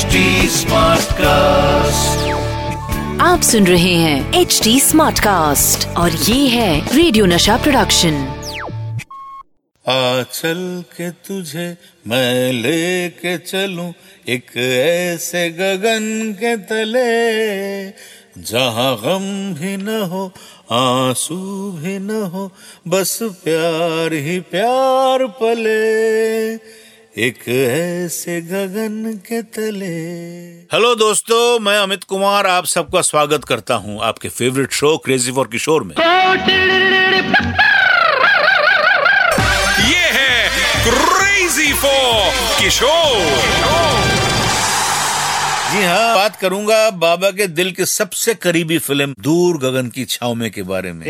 HD cast आप सुन रहे हैं एच डी स्मार्ट कास्ट और ये है रेडियो नशा प्रोडक्शन आ चल के तुझे मैं लेके चलूँ एक ऐसे गगन के तले जहाँ गम भी न हो आँसू भी न हो बस प्यार ही प्यार पले। एक ऐसे गगन के तले। हेलो दोस्तों मैं अमित कुमार आप सबका स्वागत करता हूँ आपके favourite show crazy for Kishore में। ये है क्रेजी फॉर किशोर जी हाँ बात करूँगा बाबा के दिल के सबसे करीबी फ़िल्म दूर गगन की छाव में के बारे में।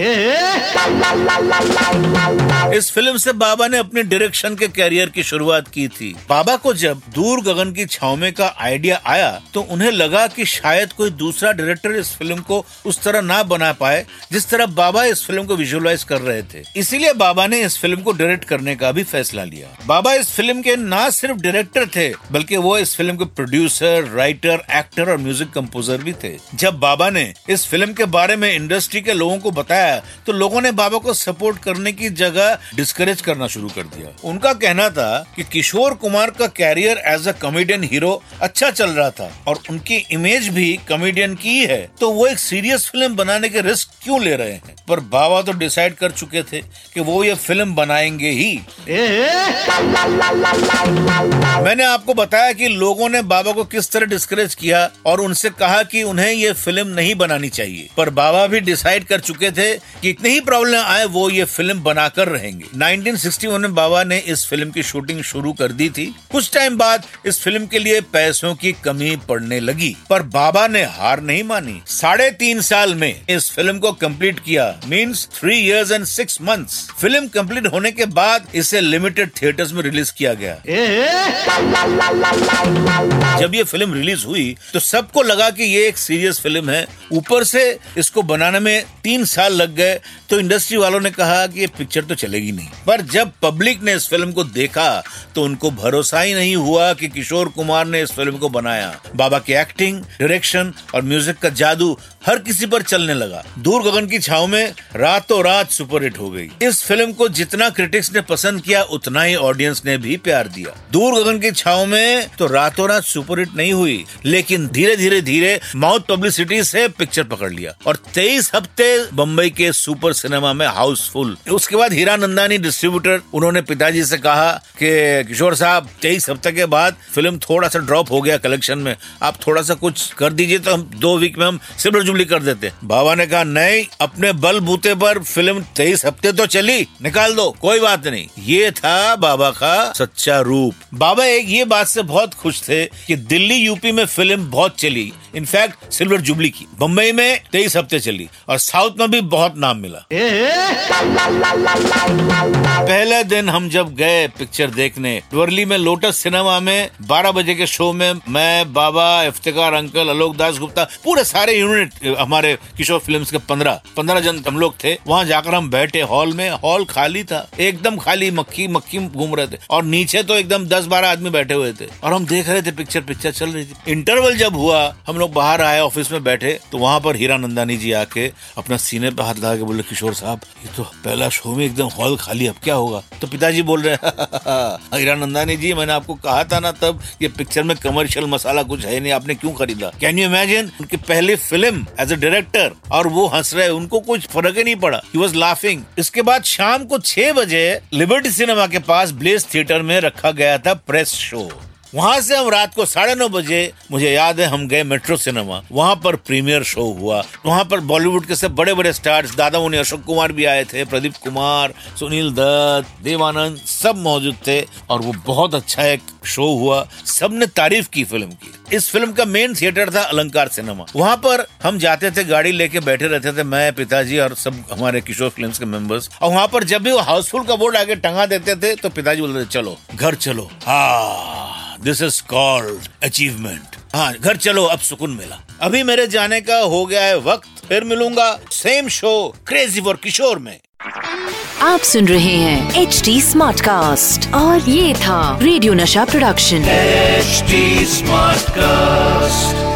इस फ़िल्म से बाबा ने अपने डायरेक्शन के कैरियर की शुरुआत की थी। बाबा को जब दूर गगन की छाव में का आइडिया आया तो उन्हें लगा कि शायद कोई दूसरा डायरेक्टर इस फ़िल्म को उस तरह ना बना पाए जिस तरह बाबा इस फ़िल्म को विजुअलाइज कर रहे थे। इसीलिए बाबा ने इस फ़िल्म को डायरेक्ट करने का भी फैसला लिया। बाबा इस फ़िल्म के ना सिर्फ़ डायरेक्टर थे बल्कि वो इस फ़िल्म के प्रोड्यूसर राइटर एक्टर और म्यूज़िक कंपोजर भी थे। जब बाबा ने इस फ़िल्म के बारे में इंडस्ट्री के लोगों को बताया तो लोगों ने बाबा को सपोर्ट करने की जगह डिस्करेज करना शुरू कर दिया। उनका कहना था कि किशोर कुमार का career as a comedian hero अच्छा चल रहा था और उनकी इमेज भी कॉमेडियन की है तो वो एक सीरियस फ़िल्म बनाने के रिस्क क्यों ले रहे हैं? पर बाबा तो डिसाइड कर चुके थे कि वो ये फ़िल्म बनाएँगे ही। मैंने आपको बताया कि लोगों ने बाबा को किस तरह डिस्करेज किया और उनसे कहा कि उन्हें ये फ़िल्म नहीं बनानी चाहिए। पर बाबा भी डिसाइड कर चुके थे कि इतनी ही प्रॉब्लम आए, वो ये फ़िल्म बनाकर रहेंगे। 1961 में बाबा ने इस फ़िल्म की शूटिंग शुरू कर दी थी। कुछ टाइम बाद इस फ़िल्म के लिए पैसों की कमी पड़ने लगी, पर बाबा ने हार नहीं मानी। साढ़े तीन साल में इस फ़िल्म को कंप्लीट किया means three years and six months film complete होने के बाद इसे लिमिटेड थिएटर्स में रिलीज़ किया गया। जब ये फ़िल्म रिलीज़ हुई तो सबको लगा कि ये एक सीरियस फ़िल्म है। ऊपर से इसको बनाने में तीन साल लग गए तो इंडस्ट्री वालों ने कहा कि ये पिक्चर तो चलेगी नहीं। पर जब पब्लिक ने इस फ़िल्म को देखा तो उनको भरोसा ही नहीं हुआ कि किशोर कुमार ने इस फ़िल्म को बनाया। बाबा की एक्टिंग डायरेक्शन और म्यूज़िक का जादू हर किसी पर चलने लगा। दूर गगन की छाव में रातों रात सुपरहिट हो गई। इस फ़िल्म को जितना क्रिटिक्स ने पसंद किया, उतना ही ऑडियंस ने भी प्यार दिया। दूर गगन की छाव में तो रातों रात सुपरहिट नहीं हुई, लेकिन धीरे धीरे धीरे माउथ पब्लिसिटी से पिक्चर पकड़ लिया। और तेईस हफ़्ते बम्बई के सुपर सिनेमा में हाउसफुल। उसके बाद हीरा नंदानी डिस्ट्रीब्यूटर, उन्होंने पिताजी से कहा कि, किशोर साहब, तेईस हफ़्ते के बाद फ़िल्म थोड़ा सा ड्रॉप हो गया कलेक्शन में। आप थोड़ा सा कुछ कर दीजिए तो हम दो वीक में हम सिल्वर जुबली कर देते बाबा ने कहा, नहीं, अपने बल बूते पर फ़िल्म तेईस हफ़्ते तो चली, निकाल दो, कोई बात नहीं। ये था बाबा का सच्चा रूप। बाबा एक ये बात से बहुत खुश थे कि दिल्ली यूपी में फ़िल्म बहुत चली। इनफैक्ट सिल्वर जुबली की। बम्बई में तेईस हफ़्ते चली और साउथ में भी बहुत नाम मिला। पहले दिन हम जब गए पिक्चर देखने वर्ली में लोटस सिनेमा में 12 बजे के शो में मैं बाबा इफ्तिकार अंकल अलोक दास गुप्ता पूरे सारे यूनिट हमारे किशोर फ़िल्म के 15 15 जन हम लोग थे। वहाँ जाकर हम बैठे हॉल में हॉल खाली था एकदम खाली मक्खी मक्खी घूम रहे थे। और नीचे तो एकदम दस बारह आदमी बैठे हुए थे और हम देख रहे थे पिक्चर पिक्चर चल रही थी। इंटरवल जब हुआ, हम लोग बाहर आए ऑफ़िस में बैठे तो वहाँ पर हीरा नंदानी जी आके अपना सीने पे हाथ लगा के बोले, किशोर साहब, ये तो पहला शो में एकदम हॉल खाली, अब क्या होगा? तो पिताजी बोल रहे, हैं हीरा नंदानी जी, मैंने आपको कहा था ना तब, ये पिक्चर में कमर्शियल मसाला कुछ है नहीं, आपने क्यों खरीदा? कैन यू इमेजिन उनकी पहली फ़िल्म एज अ डायरेक्टर और वो हंस रहे, उनको कुछ फ़र्क ही नहीं पड़ा। ही वॉज़ लाफिंग इसके बाद शाम को छह बजे लिबर्टी सिनेमा के पास ब्लेस थिएटर में रखा गया था प्रेस शो वहाँ से हम रात को साढ़े नौ बजे, मुझे याद है, हम गए मेट्रो सिनेमा। वहाँ पर प्रीमियर शो हुआ। वहाँ पर बॉलीवुड के सब बड़े बड़े स्टार्स दादा मुनि अशोक कुमार भी आए थे, प्रदीप कुमार, सुनील दत्त, देवानंद, सब मौजूद थे, और वो बहुत अच्छा एक शो हुआ। सबने तारीफ़ की फ़िल्म की। इस फ़िल्म का मेन थिएटर था अलंकार सिनेमा। वहाँ पर हम जाते थे, गाड़ी लेके बैठे रहते थे, मैं, पिताजी और सब हमारे किशोर फ़िल्म के मेंबर्स। और वहाँ पर जब भी वो हाउसफुल का बोर्ड आगे टंगा देते थे तो पिताजी बोलते थे, चलो, घर चलो। हाँ। दिस इज़ कॉल्ड अचीवमेंट हाँ घर चलो अब सुकून मिला। अभी मेरे जाने का हो गया है वक्त फिर मिलूँगा same show crazy for Kishore में। आप सुन रहे हैं एच डी स्मार्ट कास्ट और ये था रेडियो नशा प्रोडक्शन एच स्मार्ट Smartcast.